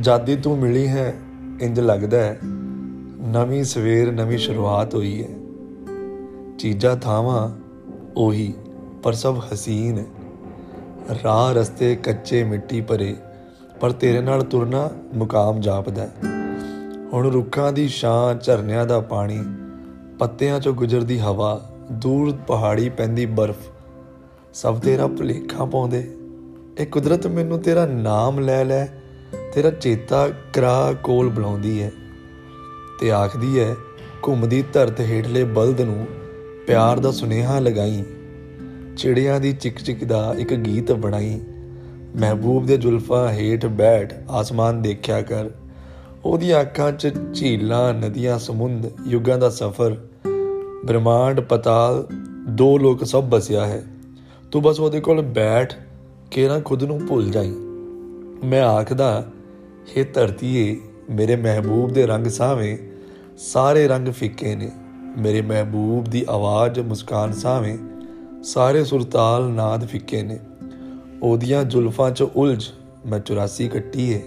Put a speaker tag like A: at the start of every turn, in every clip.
A: ਜਾਦੀ ਤੂੰ ਮਿਲੀ ਹੈ, ਇੰਜ ਲੱਗਦਾ ਹੈ, ਨਵੀਂ ਸਵੇਰ ਨਵੀਂ ਸ਼ੁਰੂਆਤ ਹੋਈ ਹੈ। ਚੀਜ਼ਾਂ ਥਾਵਾਂ ਉਹੀ, ਪਰ ਸਭ ਹਸੀਨ ਹੈ। ਰਾਹ ਰਸਤੇ ਕੱਚੇ ਮਿੱਟੀ ਭਰੇ, ਪਰ ਤੇਰੇ ਨਾਲ ਤੁਰਨਾ ਮੁਕਾਮ ਜਾਪਦਾ ਹੈ। ਹੁਣ ਰੁੱਖਾਂ ਦੀ ਛਾਂ, ਝਰਨਿਆਂ ਦਾ ਪਾਣੀ, ਪੱਤਿਆਂ 'ਚੋਂ ਗੁਜ਼ਰਦੀ ਹਵਾ, ਦੂਰ ਪਹਾੜੀ ਪੈਂਦੀ ਬਰਫ਼, ਸਭ ਤੇਰਾ ਭੁਲੇਖਾ ਪਾਉਂਦੇ। ਇਹ ਕੁਦਰਤ ਮੈਨੂੰ ਤੇਰਾ ਨਾਮ ਲੈ ਲੈ ਤੇਰਾ ਚੇਤਾ ਕਰਾ ਕੋਲ ਬੁਲਾਉਂਦੀ ਹੈ ਤੇ ਆਖਦੀ ਹੈ, ਘੁੰਮਦੀ ਧਰਤ ਹੇਠਲੇ ਬਲਦ ਨੂੰ ਪਿਆਰ ਦਾ ਸੁਨੇਹਾ ਲਗਾਈ। ਚਿੜੀਆਂ ਦੀ ਚਿਕ ਚਿਕ ਦਾ ਇੱਕ ਗੀਤ ਬਣਾਈ। ਮਹਿਬੂਬ ਦੇ ਜ਼ੁਲਫਾਂ ਹੇਠ ਬੈਠ ਆਸਮਾਨ ਦੇਖਿਆ ਕਰ। ਉਹਦੀਆਂ ਅੱਖਾਂ 'ਚ ਝੀਲਾਂ, ਨਦੀਆਂ, ਸਮੁੰਦ, ਯੁੱਗਾਂ ਦਾ ਸਫ਼ਰ। ਬ੍ਰਹਮਾਂਡ, ਪਤਾਲ, ਦੋ ਲੋਕ ਸਭ ਬਸਿਆ ਹੈ। ਤੂੰ ਬਸ ਉਹਦੇ ਕੋਲ ਬੈਠ ਕੇ ਨਾ ਖੁਦ ਨੂੰ ਭੁੱਲ ਜਾਈ। ਮੈਂ ਆਖਦਾ ਇਹ ਧਰਤੀਏ ਮੇਰੇ ਮਹਿਬੂਬ ਦੇ ਰੰਗ ਸਾਵੇਂ ਸਾਰੇ ਰੰਗ ਫਿੱਕੇ ਨੇ। ਮੇਰੇ ਮਹਿਬੂਬ ਦੀ ਆਵਾਜ਼ ਮੁਸਕਾਨ ਸਾਵੇਂ ਸਾਰੇ ਸੁਰਤਾਲ ਨਾਦ ਫਿੱਕੇ ਨੇ। ਉਹਦੀਆਂ ਜ਼ੁਲਫਾਂ 'ਚ ਉਲਝ ਮੈਂ 84 ਕੱਟੀ ਏ।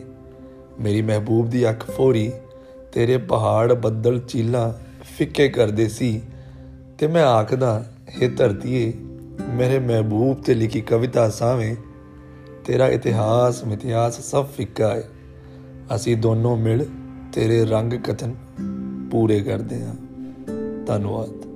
A: ਮੇਰੀ ਮਹਿਬੂਬ ਦੀ ਅੱਖ ਫੋਰੀ, ਤੇਰੇ ਪਹਾੜ ਬੱਦਲ ਚੀਲਾ ਫਿੱਕੇ ਕਰਦੇ ਸੀ। ਤੇ ਮੈਂ ਆਖਦਾ, ਇਹ ਧਰਤੀਏ ਮੇਰੇ ਮਹਿਬੂਬ ਤੇ ਲਿਖੀ ਕਵਿਤਾ ਸਾਵੇਂ ਤੇਰਾ ਇਤਿਹਾਸ ਮਿਥਿਆਸ ਸਭ ਫਿੱਕਾ ਹੈ ਅਸੀਂ ਦੋਨੋਂ ਮਿਲ ਤੇਰੇ ਰੰਗ ਕਥਨ ਪੂਰੇ ਕਰਦੇ ਹਾਂ। ਧੰਨਵਾਦ।